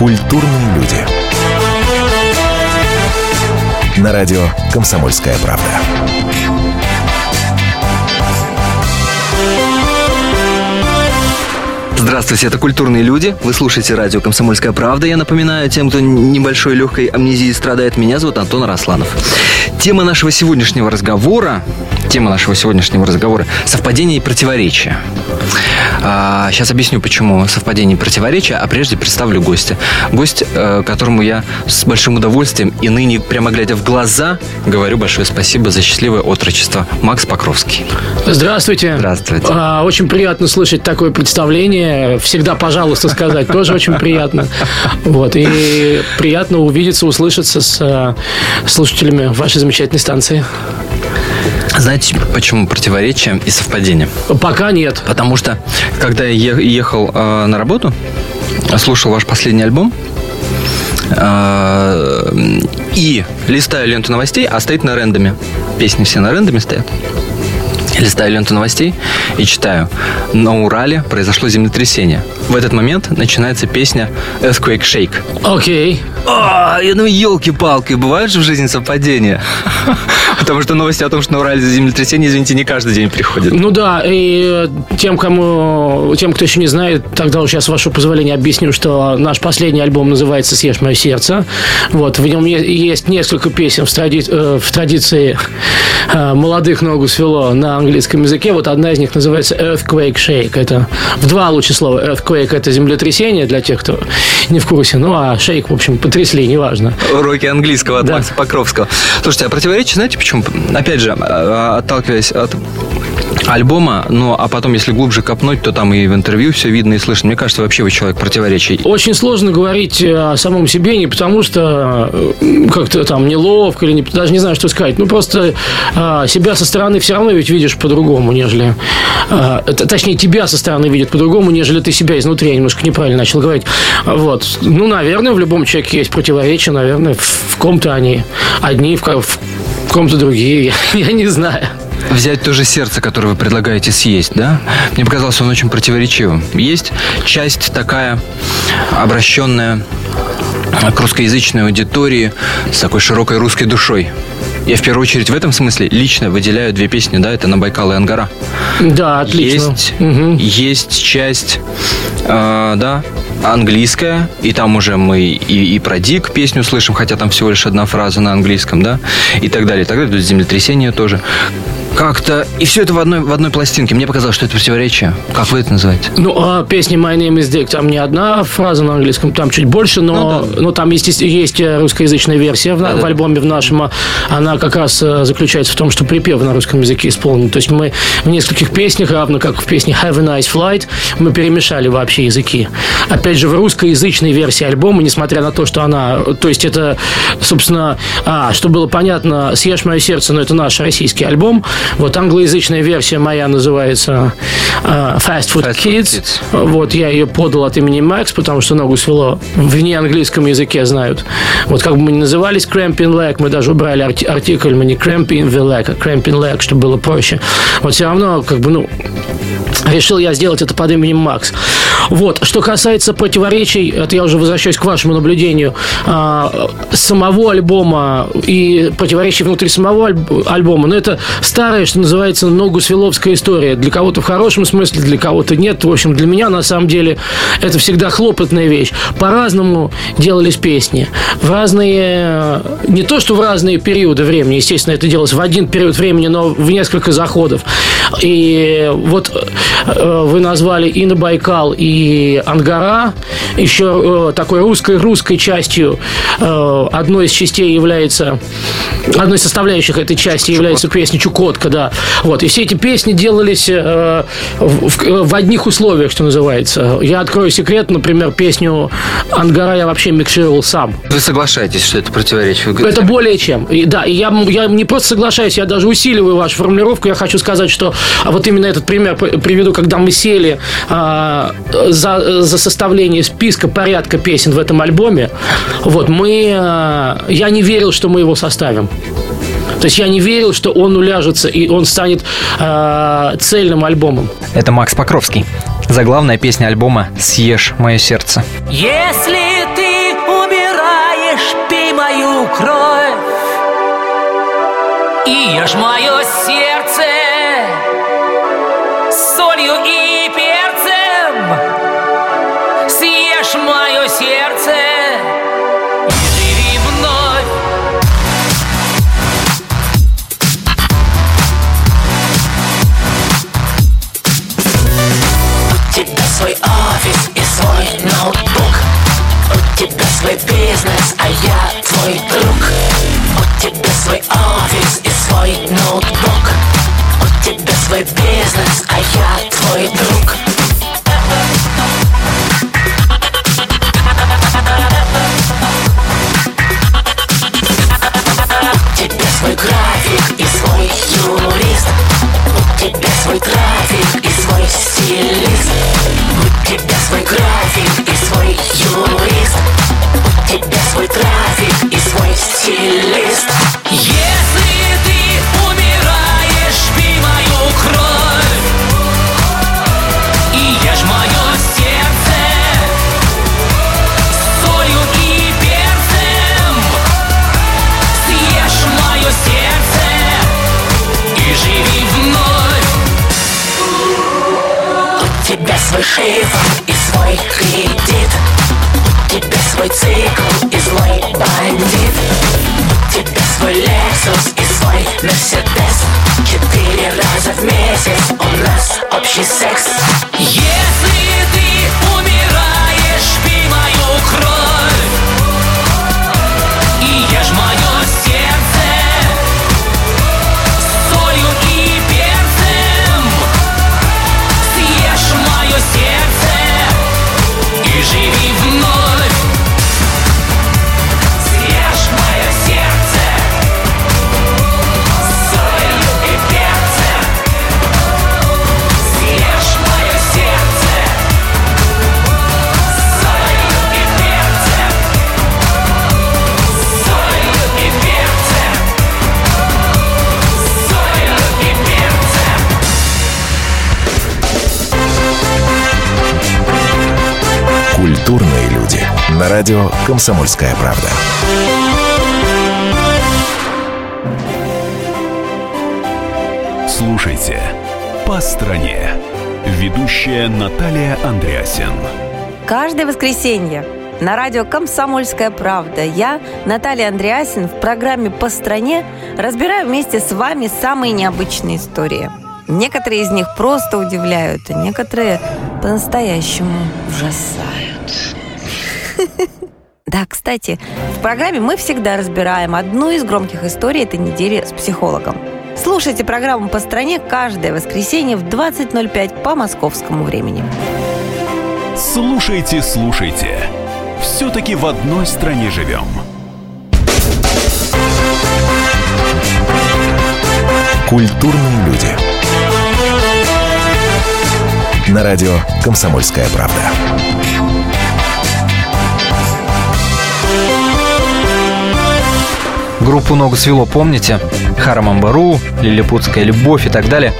Культурные люди. На радио «Комсомольская правда». Здравствуйте, это «Культурные люди». Вы слушаете радио «Комсомольская правда». Я напоминаю тем, кто небольшой легкой амнезией страдает, меня зовут Антон Росланов. Тема нашего сегодняшнего разговора тема нашего сегодняшнего разговора – совпадение и противоречия. А, сейчас объясню, почему совпадение противоречия, а прежде представлю гостя. Гость, э, которому я с большим удовольствием и ныне, прямо глядя в глаза, говорю большое спасибо за счастливое отрочество. Макс Покровский. Здравствуйте. Здравствуйте. А, очень приятно слышать такое представление. Всегда, пожалуйста, сказать тоже очень приятно. Вот. И приятно увидеться, услышаться с э, слушателями вашей замечательной станции. Знаете, почему противоречие и совпадение? Пока нет. Потому что, когда я ехал э, на работу, слушал ваш последний альбом, э, и листаю ленту новостей, а стоит на рендоме. Песни все на рендоме стоят. Листаю ленту новостей и читаю. На Урале произошло землетрясение. В этот момент начинается песня Earthquake Shake. Окей. Okay. А, я ну елки-палки, бывают же в жизни совпадения? Потому что новости о том, что на Урале землетрясение, извините, не каждый день приходят. Ну да, и тем, кому, тем, кто еще не знает, тогда уж я, с вашего позволения, объясню, что наш последний альбом называется «Съешь мое сердце». Вот, в нем есть несколько песен в, тради... Э, в традиции э, молодых ногу свело на английском языке. Вот одна из них называется «Earthquake Shake». Это в два лучше слова. «Earthquake» – это землетрясение для тех, кто не в курсе. Ну, а «Shake», в общем, потрясли, неважно. Уроки английского от да. Макса Покровского. Слушайте, а противоречие, знаете почему? Опять же, а, отталкиваясь от альбома, ну, а потом, если глубже копнуть, то там и в интервью все видно и слышно. Мне кажется, вообще вы человек противоречий. Очень сложно говорить о самом себе не потому, что э, как-то там неловко или не, даже не знаю, что сказать. Ну, просто а, себя со стороны все равно ведь видишь по-другому, нежели... А, точнее, тебя со стороны видят по-другому, нежели ты себя изнутри. Я немножко неправильно начал говорить. Вот. Ну, наверное, в любом человеке есть противоречия, наверное, в, ком-то они одни, в, в ком-то другие. Я не знаю взять то же сердце, которое вы предлагаете съесть, да? Мне показалось, он очень противоречивым. Есть часть такая обращенная к русскоязычной аудитории с такой широкой русской душой. Я в первую очередь в этом смысле лично выделяю две песни, да, это «Набайкал» и «Ангара». Да, отлично. Есть, угу. есть часть, э, да, английская, и там уже мы и, и про Дик песню слышим, хотя там всего лишь одна фраза на английском, да, и так далее, и так далее. Землетрясение тоже как-то... И все это в одной, в одной пластинке. Мне показалось, что это противоречие. Как вы это называете? Ну, а песня My Name is Dick, там не одна фраза на английском, там чуть больше, но, ну, да. но там есть, есть русскоязычная версия в, да, в альбоме в нашем. А она как раз э, заключается в том, что припев на русском языке исполнен. То есть мы в нескольких песнях, равно как в песне Have a Nice Flight, мы перемешали вообще языки. Опять же, в русскоязычной версии альбома, несмотря на то, что она... То есть это, собственно... А, что было понятно, «Съешь мое сердце», но это наш российский альбом, вот англоязычная версия моя называется uh, Fast Food, Fast Kids. Kids. Вот я ее подал от имени Макс, потому что ногу свело в неанглийском языке знают. Вот как бы мы ни назывались Cramping Leg, мы даже убрали арти- артикль, мы не Cramping the Leg, а Cramping Leg, чтобы было проще. Вот все равно, как бы, ну, решил я сделать это под именем Макс. Вот. Что касается противоречий, это я уже возвращаюсь к вашему наблюдению, а, самого альбома и противоречий внутри самого альбома, но это старая, что называется, ногу свеловская история. Для кого-то в хорошем смысле, для кого-то нет. В общем, для меня, на самом деле, это всегда хлопотная вещь. По-разному делались песни. В разные... Не то, что в разные периоды времени, естественно, это делалось в один период времени, но в несколько заходов. И вот э, вы назвали и на Байкал, и Ангара. Еще э, такой русской русской частью э, одной из частей является одной из составляющих этой части является песня Чукотка, да. Вот и все эти песни делались э, в, в одних условиях, что называется. Я открою секрет, например, песню Ангара я вообще микшировал сам. Вы соглашаетесь, что это противоречие? Это более чем. И, да, и я, я не просто соглашаюсь, я даже усиливаю вашу формулировку. Я хочу сказать, что вот именно этот пример приведу, когда мы сели а, за, за составление списка порядка песен в этом альбоме, вот, мы, э, я не верил, что мы его составим. То есть я не верил, что он уляжется и он станет э, цельным альбомом. Это Макс Покровский. Заглавная песня альбома «Съешь мое сердце». Если ты умираешь, пей мою кровь И ешь мое ноутбук У тебя свой бизнес, а я твой друг У тебя свой офис и свой ноутбук У тебя свой бизнес, а я твой друг тебя свой трафик и свой стилист У тебя свой график и свой юрист У тебя свой трафик и свой стилист нас общий На радио «Комсомольская правда». Слушайте «По стране». Ведущая Наталья Андреасин. Каждое воскресенье на радио «Комсомольская правда» я, Наталья Андреасин, в программе «По стране» разбираю вместе с вами самые необычные истории. Некоторые из них просто удивляют, а некоторые по-настоящему ужасают. Да, кстати, в программе мы всегда разбираем одну из громких историй этой недели с психологом. Слушайте программу «По стране» каждое воскресенье в 20.05 по московскому времени. Слушайте, слушайте. Все-таки в одной стране живем. Культурные люди. На радио «Комсомольская правда». Группу «Ногу свело», помните? Харамамбару, Лилипутская любовь и так далее.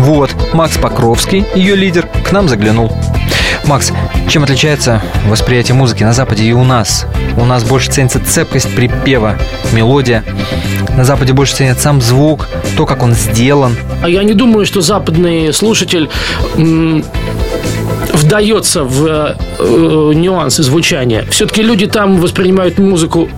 Вот, Макс Покровский, ее лидер, к нам заглянул. Макс, чем отличается восприятие музыки на Западе и у нас? У нас больше ценится цепкость припева, мелодия. На Западе больше ценят сам звук, то, как он сделан. А я не думаю, что западный слушатель вдается в э, э, нюансы звучания. Все-таки люди там воспринимают музыку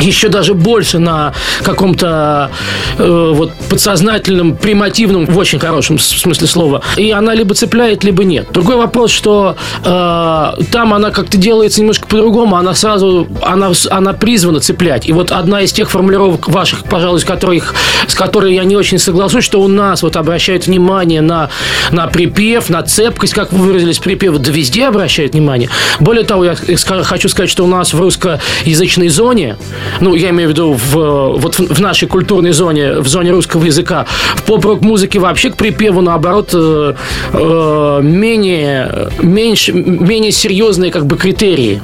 еще даже больше на каком-то э, вот подсознательном, примативном, в очень хорошем смысле слова. И она либо цепляет, либо нет. Другой вопрос, что э, там она как-то делается немножко по-другому, она сразу, она, она призвана цеплять. И вот одна из тех формулировок ваших, пожалуй, с которых, с которой я не очень соглашусь, что у нас вот обращают внимание на, на припев, на цепкость, как вы выразились, припев, да везде обращают внимание. Более того, я хочу сказать, что у нас в русскоязычной зоне, ну, я имею в виду в, вот в в нашей культурной зоне, в зоне русского языка, в поп-рок музыке вообще к припеву, наоборот, э, э, менее, меньше, менее серьезные как бы критерии.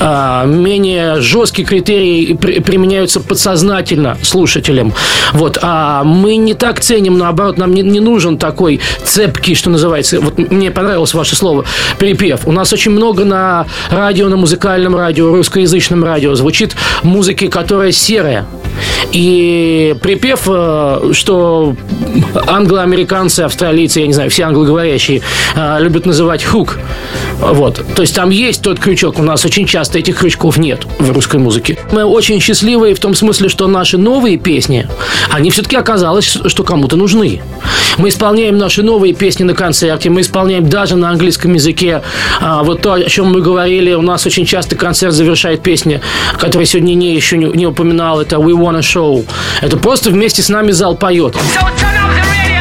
а, менее жесткие критерии при- применяются подсознательно слушателям. Вот. А мы не так ценим, наоборот, нам не, не нужен такой цепкий, что называется. Вот мне понравилось ваше слово, припев. У нас очень много на радио, на музыкальном радио, русскоязычном радио звучит музыки, которая серая. И припев, э, что англоамериканцы, австралийцы, я не знаю, все англоговорящие э, любят называть хук. Вот. То есть там есть тот крючок. У нас очень часто этих крючков нет в русской музыке. Мы очень счастливые в том смысле, что наши новые песни, они все-таки оказалось, что кому-то нужны. Мы исполняем наши новые песни на концерте, мы исполняем даже на английском языке. А, вот то, о чем мы говорили, у нас очень часто концерт завершает песня, которую сегодня не еще не, не упоминал, это We Wanna Show. Это просто вместе с нами зал поет. So turn up the radio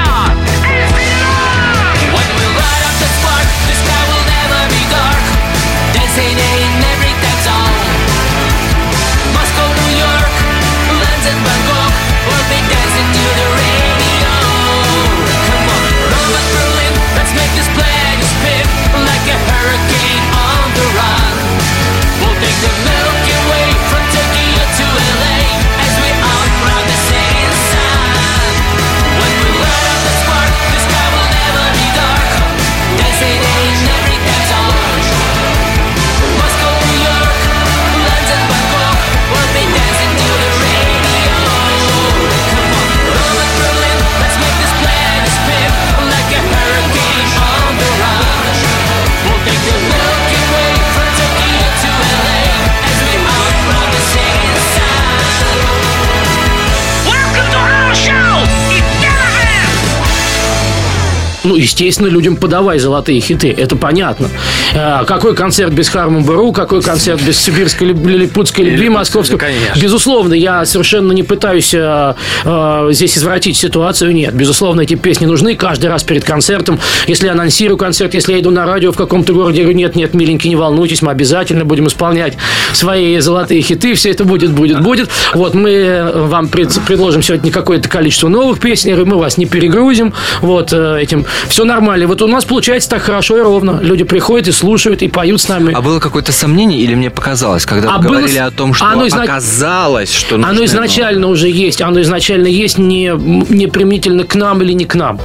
Ну, естественно, людям подавай золотые хиты, это понятно. А, Какой концерт без Хармон Бару, какой концерт без сибирской лилипутской любви, московской. конечно. Безусловно, я совершенно не пытаюсь а, а, здесь извратить ситуацию, нет. Безусловно, эти песни нужны каждый раз перед концертом. Если я анонсирую концерт, если я иду на радио в каком-то городе, я говорю, нет, нет, миленький, не волнуйтесь, мы обязательно будем исполнять свои золотые хиты, все это будет, будет, будет. Вот мы вам пред- предложим сегодня какое-то количество новых песен, мы вас не перегрузим, вот э, этим все нормально. Вот у нас получается так хорошо и ровно. Люди приходят и слушают, и поют с нами. А было какое-то сомнение или мне показалось, когда А вы было говорили о том, что оно изна- оказалось, что Оно нужно изначально уже есть. Оно изначально есть не, не применительно к нам или не к нам.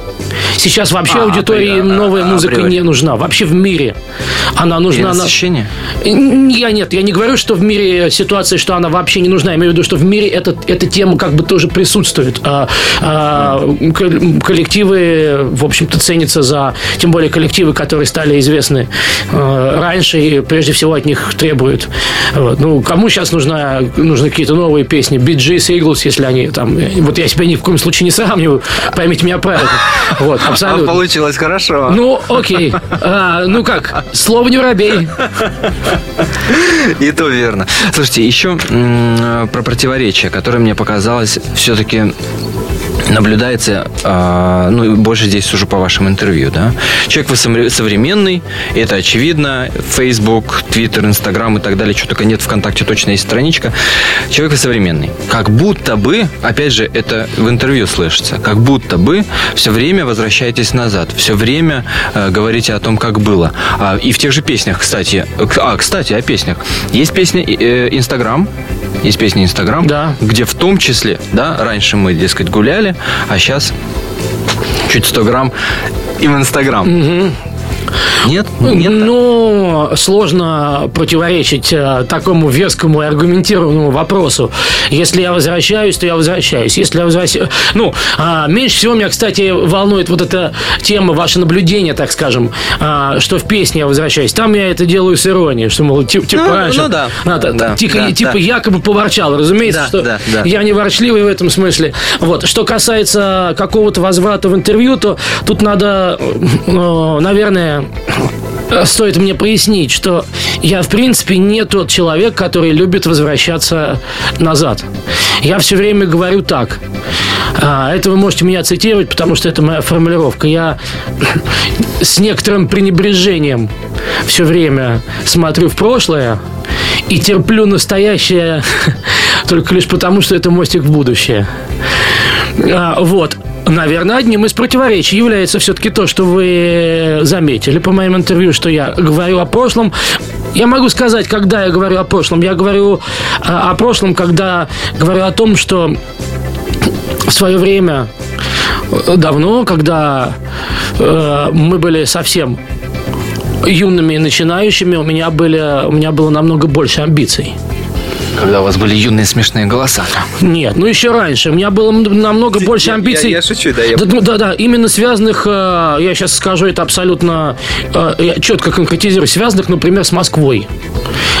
Сейчас вообще А, аудитории априори, новая а, музыка априори. не нужна. Вообще в мире. Она нужна... на- Перенасыщение? Я нет, я не говорю, что в мире ситуация, что она вообще не нужна. Я имею в виду, что в мире это, эта тема как бы тоже присутствует. А, а, кол- коллективы, в общем-то, ценятся за... Тем более коллективы, которые стали известны э, раньше и прежде всего от них требуют. Вот. Ну, кому сейчас нужна, нужны какие-то новые песни? Gees, Eagles, если они там... Вот я себя ни в коем случае не сравниваю. Поймите меня правильно. Вот, А абсолютно. получилось хорошо. Ну, окей. А, ну как, слово не воробей. И то верно. Слушайте, еще про противоречие, которое мне показалось все-таки наблюдается, а, ну, больше здесь сужу по вашим интервью, да? Человек вы совре- современный, это очевидно, Facebook, Twitter, Instagram и так далее, что только нет ВКонтакте, точно есть страничка. Человек вы современный. Как будто бы, опять же, это в интервью слышится, как будто бы все время возвращаетесь назад, все время э, говорите о том, как было. А, и в тех же песнях, кстати, а, кстати, о песнях. Есть песня э, Есть песня Инстаграм, Да. где в том числе, да, раньше мы, дескать, гуляли, а сейчас чуть 100 грамм и в Инстаграм. Нет? Нет? Ну, сложно противоречить э, такому вескому и аргументированному вопросу. Если я возвращаюсь, то я возвращаюсь. Если я возвращаюсь... Ну, а, меньше всего меня, кстати, волнует вот эта тема, ваше наблюдение, так скажем, а, что в песне я возвращаюсь. Там я это делаю с иронией, что, мол, ти- типа Ну, раньше... ну да. а, Да, типа, да, типа да. якобы поворчал. Разумеется, Да, что да, да. я не ворчливый в этом смысле. Вот. Что касается какого-то возврата в интервью, то тут надо, э, наверное, стоит мне прояснить, что я, в принципе, не тот человек, который любит возвращаться назад. Я все время говорю так. А, это вы можете меня цитировать, потому что это моя формулировка. Я с некоторым пренебрежением все время смотрю в прошлое и терплю настоящее только лишь потому, что это мостик в будущее. А, вот. Наверное, одним из противоречий является все-таки то, что вы заметили по моим интервью, что я говорю о прошлом, Я могу сказать, когда я говорю о прошлом. Я говорю э, о прошлом, когда говорю о том, что в свое время, э, давно, когда э, мы были совсем юными и начинающими, у меня, были, у меня было намного больше амбиций. Когда у вас были юные смешные голоса. Нет, ну еще раньше. У меня было намного больше я- амбиций. я шучу, да, я- Да, ну, да, да, именно связанных, э, я сейчас скажу это абсолютно, э, я четко конкретизирую, связанных, например, с Москвой.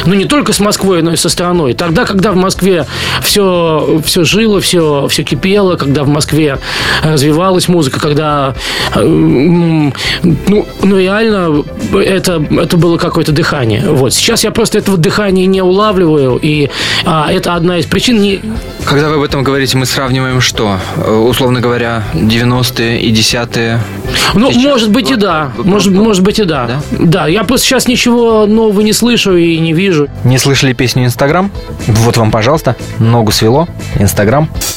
Ну, не только с Москвой, но и со страной. Тогда, когда в Москве все, все жило, все, все кипело, когда в Москве развивалась музыка, когда, э, ну, ну, реально, это, это было какое-то дыхание. Вот. Сейчас я просто этого дыхания не улавливаю, и а, это одна из причин. Не, Когда вы об этом говорите, мы сравниваем что? Э, Условно говоря, 90-е и 10-е. Ну, Сейчас может быть и да. Может, может быть и да. Да? да. я просто сейчас ничего нового не слышу и не вижу. Не слышали песню Инстаграм? Вот вам, пожалуйста. Ногу свело. Инстаграм. Раньше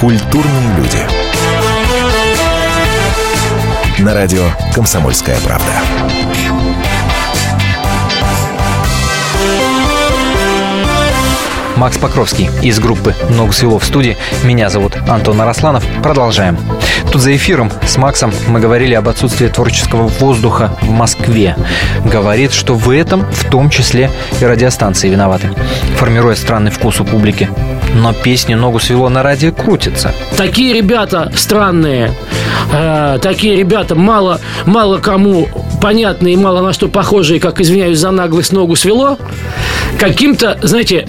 Культурные люди. На радио «Комсомольская правда». Макс Покровский из группы «Ногу свело» в студии. Меня зовут Антон Арасланов. Продолжаем. Тут за эфиром с Максом мы говорили об отсутствии творческого воздуха в Москве. Говорит, что в этом в том числе и радиостанции виноваты, формируя странный вкус у публики. Но песни «Ногу свело» на радио крутятся. Такие ребята странные, э, такие ребята мало, мало кому понятные и мало на что похожие, как, извиняюсь за наглость, ногу свело, каким-то, знаете,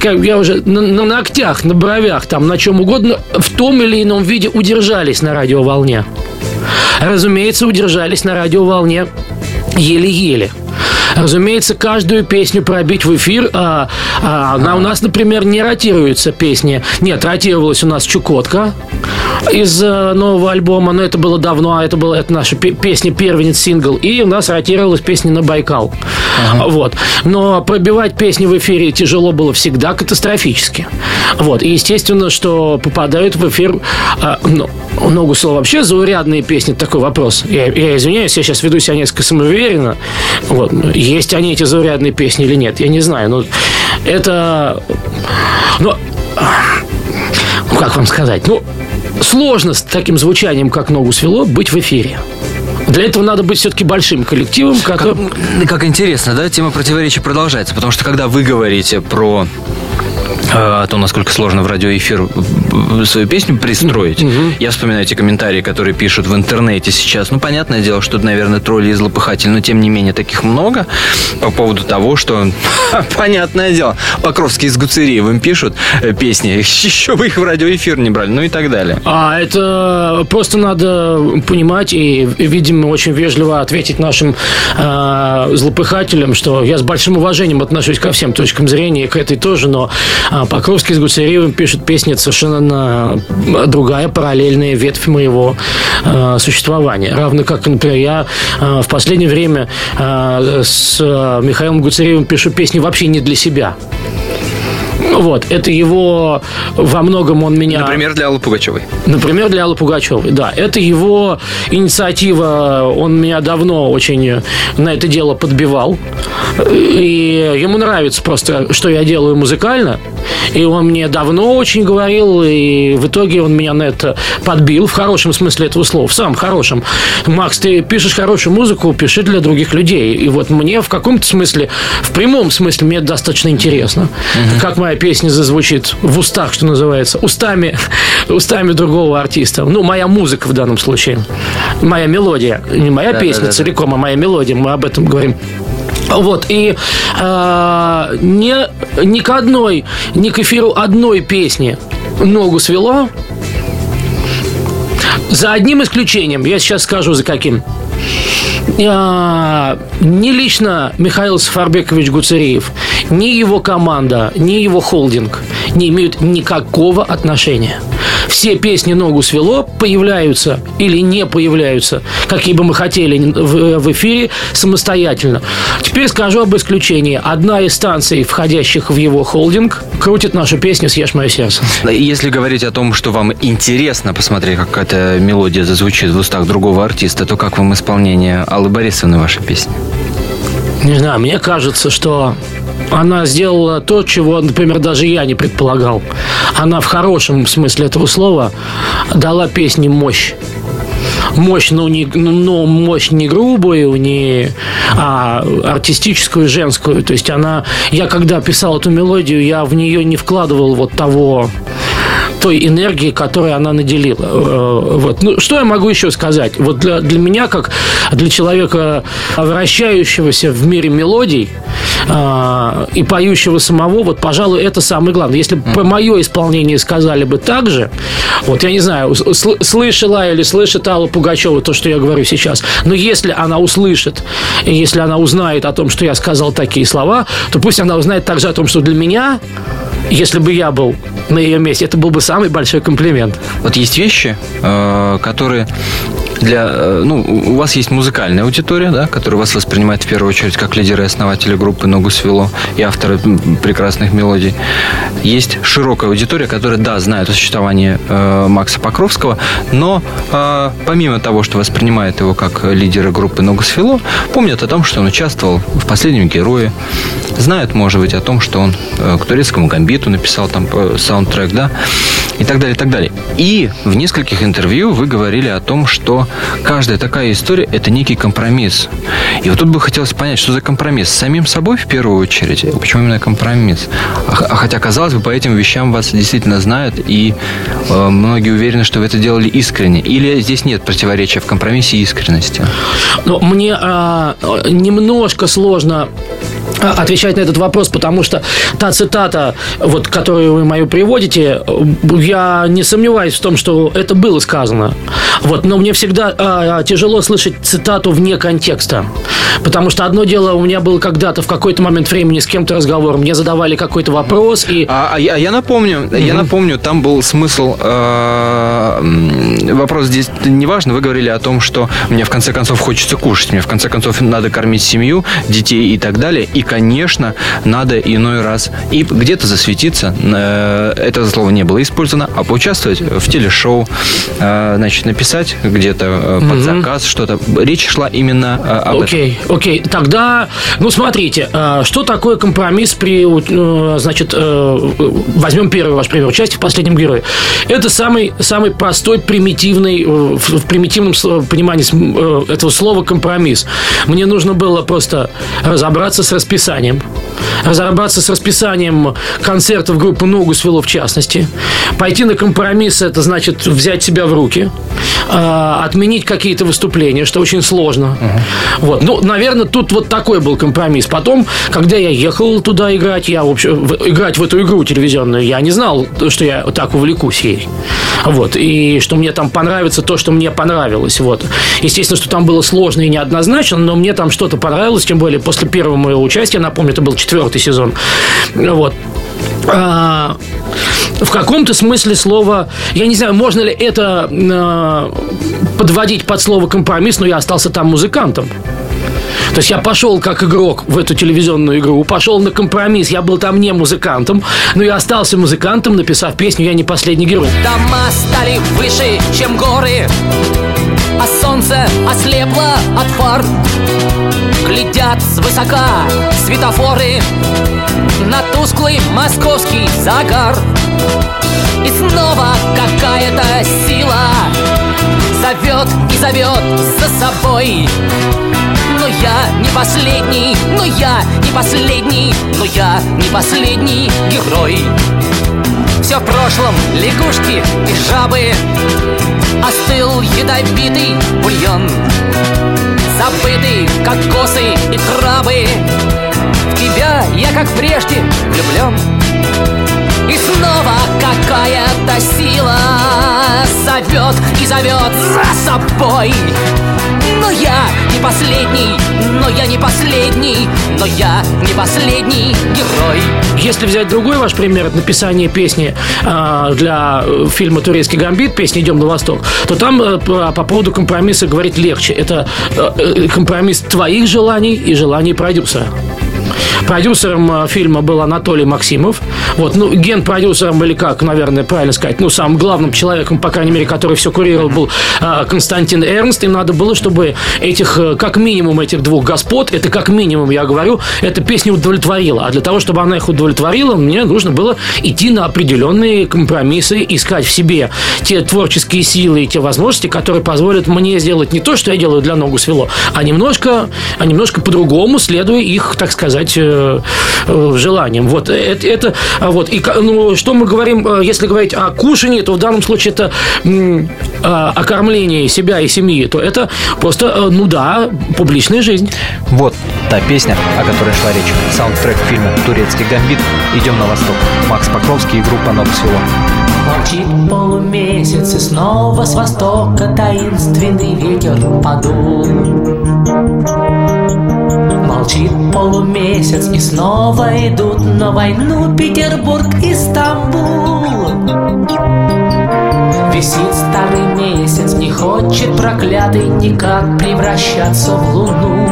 как я уже на, на ногтях, на бровях, там, на чем угодно, в том или ином виде удержались на радиоволне. Разумеется, удержались на радиоволне еле-еле. Разумеется, каждую песню пробить в эфир. А, а, она у нас, например, не ротируется песни. Нет, ротировалась у нас Чукотка из э, нового альбома, но это было давно, а это была это наша пе- песня первенец сингл, и у нас ротировалась песня на Байкал. Вот. Но пробивать песни в эфире тяжело было всегда катастрофически. Вот. И естественно, что попадают в эфир а, ну, ногу слова вообще заурядные песни, такой вопрос. Я, я извиняюсь, я сейчас веду себя несколько самоуверенно. Вот. Есть они эти заурядные песни или нет, я не знаю. Но это... Ну, ну, как вам сказать? Ну, сложно с таким звучанием, как ногу свело, быть в эфире. Для этого надо быть все-таки большим коллективом, который... Как, как интересно, да, тема противоречий продолжается, потому что когда вы говорите про э, то, насколько сложно в радиоэфир свою песню пристроить. Я вспоминаю эти комментарии, которые пишут в интернете сейчас. Ну, понятное дело, что, наверное, тролли и злопыхатели, но, тем не менее, таких много по поводу того, что, понятное дело, Покровский с Гуцериевым пишут э, песни, еще бы их в радиоэфир не брали, ну и так далее. А это просто надо понимать и, видимо, очень вежливо ответить нашим э, злопыхателям, что я с большим уважением отношусь ко всем точкам зрения, к этой тоже, но э, Покровский с Гуцериевым пишут песни совершенно на другая параллельная ветвь моего э, существования. Равно как, например, я э, в последнее время э, с э, Михаилом Гуцериевым пишу песни вообще не для себя. Вот, это его во многом он меня... Например, для Аллы Пугачевой. Например, для Аллы Пугачевой, да. Это его инициатива, он меня давно очень на это дело подбивал. И ему нравится просто, что я делаю музыкально. И он мне давно очень говорил, и в итоге он меня на это подбил, в хорошем смысле этого слова, в самом хорошем. Макс, ты пишешь хорошую музыку, пиши для других людей. И вот мне в каком-то смысле, в прямом смысле, мне это достаточно интересно. Как моя песня зазвучит в устах, что называется, устами, устами другого артиста. Ну, моя музыка в данном случае. Моя мелодия. Не моя Да, песня да, да, целиком, а моя мелодия. Мы об этом говорим. Вот, и э, ни, ни к одной, ни к эфиру одной песни ногу свело. За одним исключением, я сейчас скажу за каким. Ни лично Михаил Сафарбекович Гуцериев, ни его команда, ни его холдинг не имеют никакого отношения. Все песни «Ногу свело» появляются или не появляются, какие бы мы хотели, в, в эфире самостоятельно. Теперь скажу об исключении. Одна из станций, входящих в его холдинг, крутит нашу песню «Съешь мое сердце». Если говорить о том, что вам интересно посмотреть, как эта мелодия зазвучит в устах другого артиста, то как вам исполнение Аллы Борисовны вашей песни? Не знаю, мне кажется, что она сделала то, чего, например, даже я не предполагал. Она в хорошем смысле этого слова дала песне мощь. Мощь, ну, не, ну, но мощь не грубую, не а артистическую, женскую. То есть она... Я когда писал эту мелодию, я в нее не вкладывал вот того той энергии, которой она наделила. Э, Вот. Ну, что я могу еще сказать? Вот для, для меня, как для человека, вращающегося в мире мелодий а, и поющего самого, вот, пожалуй, это самое главное. Если бы мое исполнение сказали бы так же, вот я не знаю, сл- слышала или слышит Алла Пугачева то, что я говорю сейчас, но если она услышит, если она узнает о том, что я сказал такие слова, то пусть она узнает также о том, что для меня если бы я был на ее месте, это был бы самый большой комплимент. Вот есть вещи, э, которые для, э, ну, у вас есть музыкальная аудитория, да, которая вас воспринимает в первую очередь как лидеры и основатели группы «Ногу свело» и авторы прекрасных мелодий. Есть широкая аудитория, которая, да, знает о существовании э, Макса Покровского, но э, помимо того, что воспринимает его как лидера группы «Ногу свело», помнят о том, что он участвовал в «Последнем герое», знают, может быть, о том, что он э, к турецкому гамбиту написал там э, саундтрек, да, и так далее, и так далее. И в нескольких интервью вы говорили о том, что каждая такая история – это некий компромисс. И вот тут бы хотелось понять, что за компромисс? С самим собой в первую очередь? Почему именно компромисс? А, хотя, казалось бы, по этим вещам вас действительно знают, и э, многие уверены, что вы это делали искренне. Или здесь нет противоречия в компромиссе и искренности? Ну, мне э, немножко сложно отвечать на этот вопрос, потому что та цитата, вот, которую вы мою приводите, я не сомневаюсь в том, что это было сказано. Вот, но мне всегда а, тяжело слышать цитату вне контекста. Потому что одно дело, у меня был когда-то в какой-то момент времени с кем-то разговор, мне задавали какой-то вопрос и... А, а я, а я напомню, угу. я напомню, там был смысл... Э, вопрос здесь не важно, вы говорили о том, что мне в конце концов хочется кушать, мне в конце концов надо кормить семью, детей и так далее. И, конечно, надо иной раз и где-то засветиться, э, это слово не было использовано, а поучаствовать в телешоу, э, значит, написать где-то э, под заказ что-то. Речь шла именно об окей, этом. Окей, тогда, ну, смотрите, что такое компромисс при, значит, возьмем первый ваш пример, участие в последнем герое. Это самый, самый простой, примитивный, в примитивном понимании этого слова компромисс. Мне нужно было просто разобраться с расписанием, разобраться с расписанием концертов группы «Ногу свело» в частности. Пойти на компромисс – это значит взять себя в руки, а, отменить какие-то выступления, что очень сложно. Угу. Вот. Ну, наверное, тут вот такой был компромисс. Потом, когда я ехал туда играть, я, в общем, играть в эту игру телевизионную, я не знал, что я так увлекусь ей. Вот. И что мне там понравится то, что мне понравилось. Вот. Естественно, что там было сложно и неоднозначно, но мне там что-то понравилось, тем более после первого моего участия, напомню, это был четвертый сезон. Вот. А, в каком-то смысле слова, я не знаю, можно ли это э, подводить под слово компромисс, но я остался там музыкантом. То есть я пошел как игрок в эту телевизионную игру, пошел на компромисс, я был там не музыкантом, но я остался музыкантом, написав песню «Я не последний герой». Дома стали выше, чем горы, а солнце ослепло от фар. Глядят свысока светофоры на тусклый московский загар. И снова какая-то сила зовет и зовет за собой. Но я не последний, но я не последний, но я не последний герой. Все в прошлом лягушки и жабы Остыл ядовитый бульон крабы В тебя я как прежде влюблен И снова какая-то сила Зовет и зовет за собой но я не последний, но я не последний, но я не последний герой. Если взять другой ваш пример, написание песни э, для фильма «Турецкий гамбит», песни «Идем на восток», то там э, по поводу компромисса говорить легче. Это э, компромисс твоих желаний и желаний продюсера. Продюсером э, фильма был Анатолий Максимов. Вот, ну, ген-продюсером или как, наверное, правильно сказать, ну, самым главным человеком, по крайней мере, который все курировал, был э, Константин Эрнст. Им надо было, чтобы этих, э, как минимум, этих двух господ, это как минимум, я говорю, эта песня удовлетворила. А для того, чтобы она их удовлетворила, мне нужно было идти на определенные компромиссы, искать в себе те творческие силы и те возможности, которые позволят мне сделать не то, что я делаю для ногу свело, а немножко, а немножко по-другому, следуя их, так сказать, Э, э, желанием. Вот это, это а вот и ну, что мы говорим, э, если говорить о кушании, то в данном случае это о кормлении себя и семьи, то это просто, ну да, публичная жизнь. Вот та песня, о которой шла речь. Саундтрек фильма «Турецкий гамбит». «Идем на восток». Макс Покровский и группа «Ног Село». Молчит полумесяц, и снова с востока таинственный ветер подул. Молчит полумесяц, и снова идут на войну Петербург и Стамбул. Висит старый месяц, не хочет проклятый никак превращаться в луну.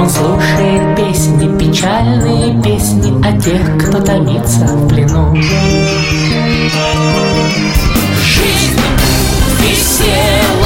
Он слушает песни, печальные песни о тех, кто томится в плену. Жизнь висела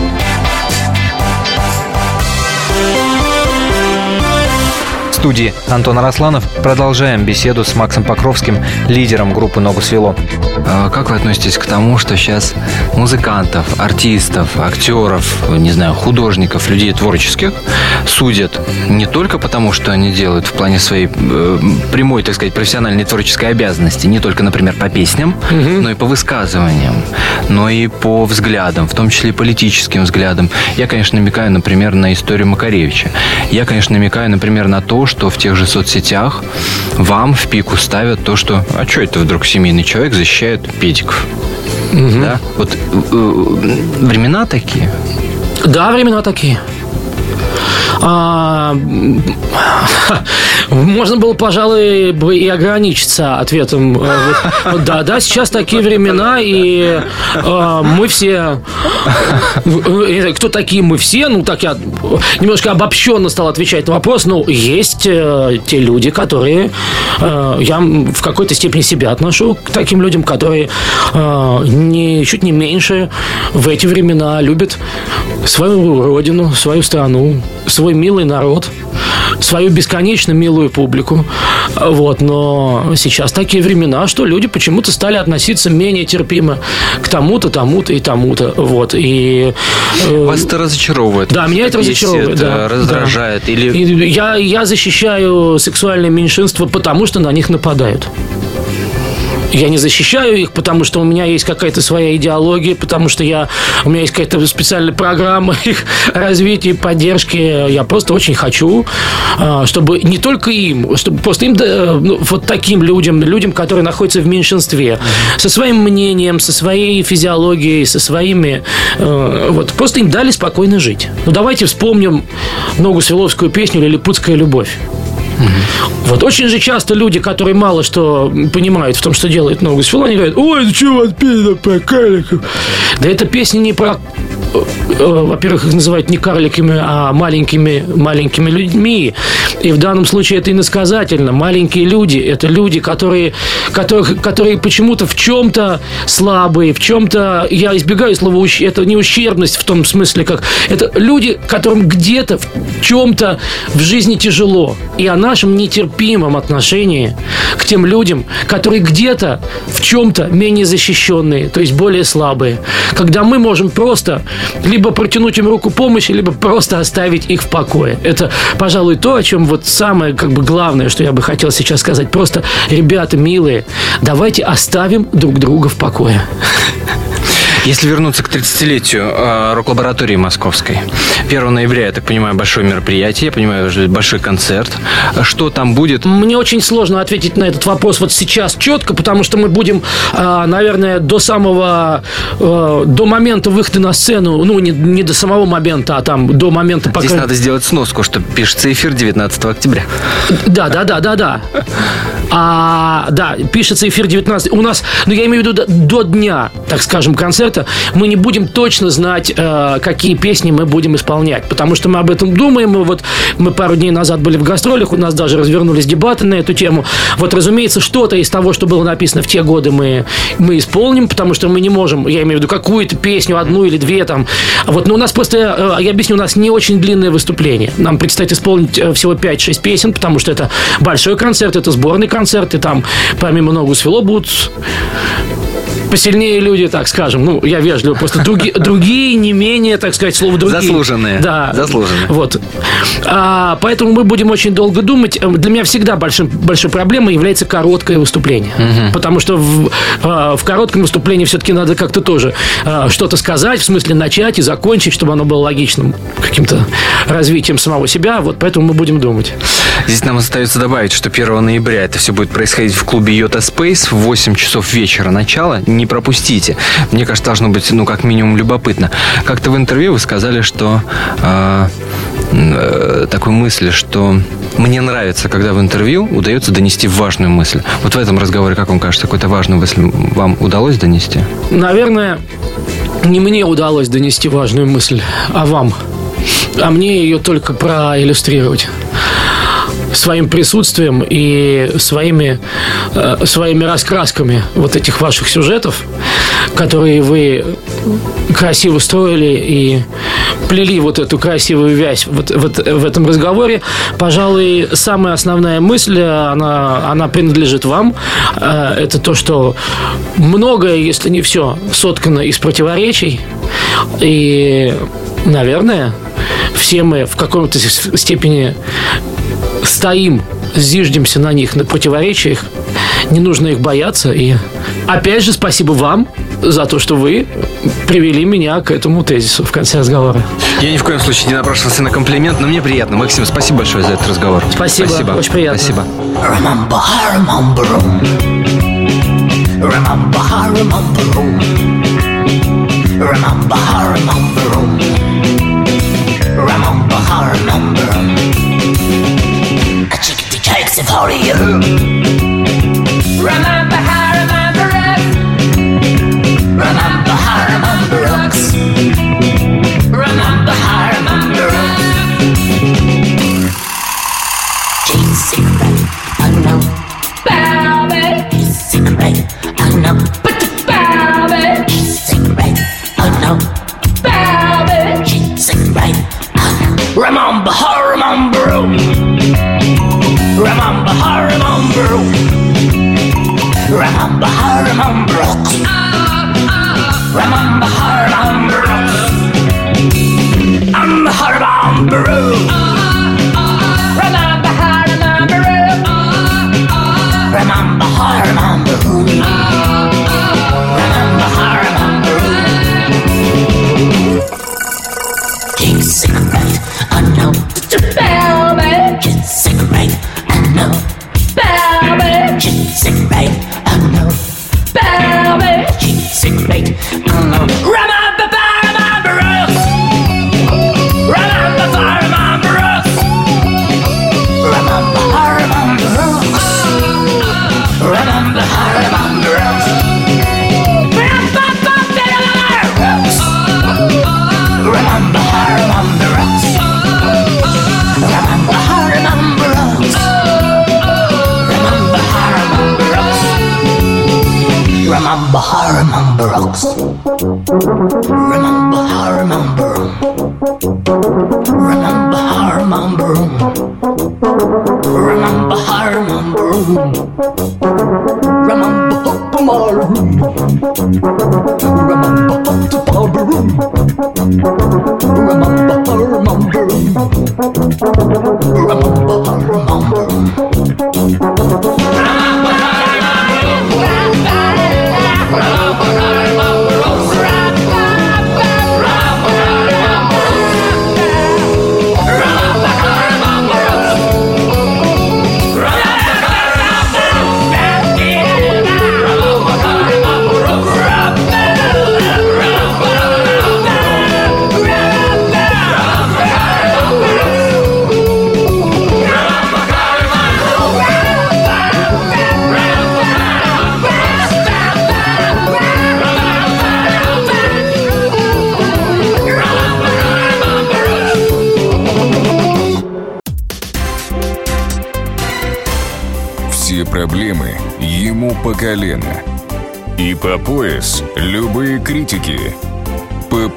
Студии Антон Арасланов продолжаем беседу с Максом Покровским, лидером группы «Ногу свело». А Как вы относитесь к тому, что сейчас музыкантов, артистов, актеров, не знаю, художников, людей творческих судят не только потому, что они делают в плане своей э, прямой, так сказать, профессиональной творческой обязанности, не только, например, по песням, но и по высказываниям, но и по взглядам, в том числе политическим взглядам. Я, конечно, намекаю, например, на историю Макаревича. Я, конечно, намекаю, например, на то, что в тех же соцсетях вам в пику ставят то, что а что это вдруг семейный человек защищает педиков? Да? Вот э, э, времена такие. Да, времена такие. А, можно было, пожалуй, бы и ограничиться ответом. э, Да, да, сейчас такие времена, и э, мы все... э, Кто такие мы все? Ну, так я немножко обобщенно стал отвечать на вопрос. Ну, есть те люди, которые... Я в какой-то степени себя отношу к таким людям, которые э, не, чуть не меньше в эти времена любят свою родину, свою страну, свой милый народ, свою бесконечно милую публику. Вот, но сейчас такие времена, что люди почему-то стали относиться менее терпимо к тому-то, тому-то и тому-то. Вот, и... э, Вас это разочаровывает? Да, меня это разочаровывает, да, раздражает? да. Или И я, я защищаю сексуальное меньшинство, потому что на них нападают. Я не защищаю их, потому что у меня есть какая-то своя идеология, потому что я, у меня есть какая-то специальная программа их развития поддержки. Я просто очень хочу, а, чтобы не только им, чтобы просто им, ну, вот таким людям, людям, которые находятся в меньшинстве, со своим мнением, со своей физиологией, со своими, э, вот просто им дали спокойно жить. Ну давайте вспомним ногу Свиловскую песню «Лилипутская любовь». Вот очень же часто люди, которые мало что понимают в том, что делает ногу свело, они говорят, ой, ну у вас песня про карликов? Да эта песня не про э, э, во-первых, их называют не карликами, а маленькими, маленькими людьми. И в данном случае это иносказательно. Маленькие люди – это люди, которые, которых, которые почему-то в чем-то слабые, в чем-то, я избегаю слова это не ущербность в том смысле, как это люди, которым где-то в чем-то в жизни тяжело. И о нашем нетерпимом отношении к тем людям, которые где-то в чем-то менее защищенные, то есть более слабые. Когда мы можем просто либо протянуть им руку помощи, либо просто оставить их в покое. Это, пожалуй, то, о чем вот самое как бы главное, что я бы хотел сейчас сказать. Просто, ребята милые, давайте оставим друг друга в покое. Если вернуться к 30-летию э, рок-лаборатории московской. 1 ноября, я так понимаю, большое мероприятие, я понимаю, большой концерт. Что там будет? Мне очень сложно ответить на этот вопрос вот сейчас четко, потому что мы будем, а, наверное, до самого, э, до момента выхода на сцену, ну, не, не до самого момента, а там до момента, пока... Здесь надо сделать сноску, что пишется эфир 19 октября. Да, да, да, да, да. А, да, пишется эфир 19. У нас, ну я имею в виду до, до дня, так скажем, концерта, мы не будем точно знать, э, какие песни мы будем исполнять, потому что мы об этом думаем. Мы вот мы пару дней назад были в гастролях, у нас даже развернулись дебаты на эту тему. Вот, разумеется, что-то из того, что было написано в те годы, мы мы исполним, потому что мы не можем, я имею в виду какую-то песню, одну или две там. Вот, но у нас просто, э, я объясню, у нас не очень длинное выступление. Нам предстоит исполнить э, всего 5-6 песен, потому что это большой концерт, это сборный концерт, и там помимо ногу свело будут посильнее люди, так скажем. Ну, я вежливо. Просто други, другие не менее, так сказать, слово другие. Заслуженные. Да. Заслуженные. Вот. А, поэтому мы будем очень долго думать. Для меня всегда большим, большой проблемой является короткое выступление. Мгм. Потому что в, а, в коротком выступлении все-таки надо как-то тоже а, что-то сказать, в смысле начать и закончить, чтобы оно было логичным каким-то развитием самого себя. Вот поэтому мы будем думать. Здесь нам остается добавить, что 1 ноября это все будет происходить в клубе Йота Space в 8 часов вечера начало. Не пропустите. Мне кажется, должно быть, ну, как минимум, любопытно. Как-то в интервью вы сказали, что э, э, такой мысли, что мне нравится, когда в интервью удается донести важную мысль. Вот в этом разговоре, как вам кажется, какую-то важную мысль вам удалось донести? Наверное, не мне удалось донести важную мысль, а вам. А мне ее только проиллюстрировать своим присутствием и своими, э, своими раскрасками вот этих ваших сюжетов, которые вы красиво строили и плели вот эту красивую вязь вот, вот в этом разговоре. Пожалуй, самая основная мысль, она, она принадлежит вам. Э, Это то, что многое, если не все, соткано из противоречий. И, наверное, все мы в каком-то степени стоим, зиждемся на них, на противоречиях. Не нужно их бояться. И опять же, спасибо вам за то, что вы привели меня к этому тезису в конце разговора. Я ни в коем случае не напрашивался на комплимент, но мне приятно. Максим, спасибо большое за этот разговор. Спасибо, очень приятно. Спасибо. Remember, remember. Remember, remember. Remember, remember. Remember, remember. should hurry up. Remember how, remember us. Remember how, remember us.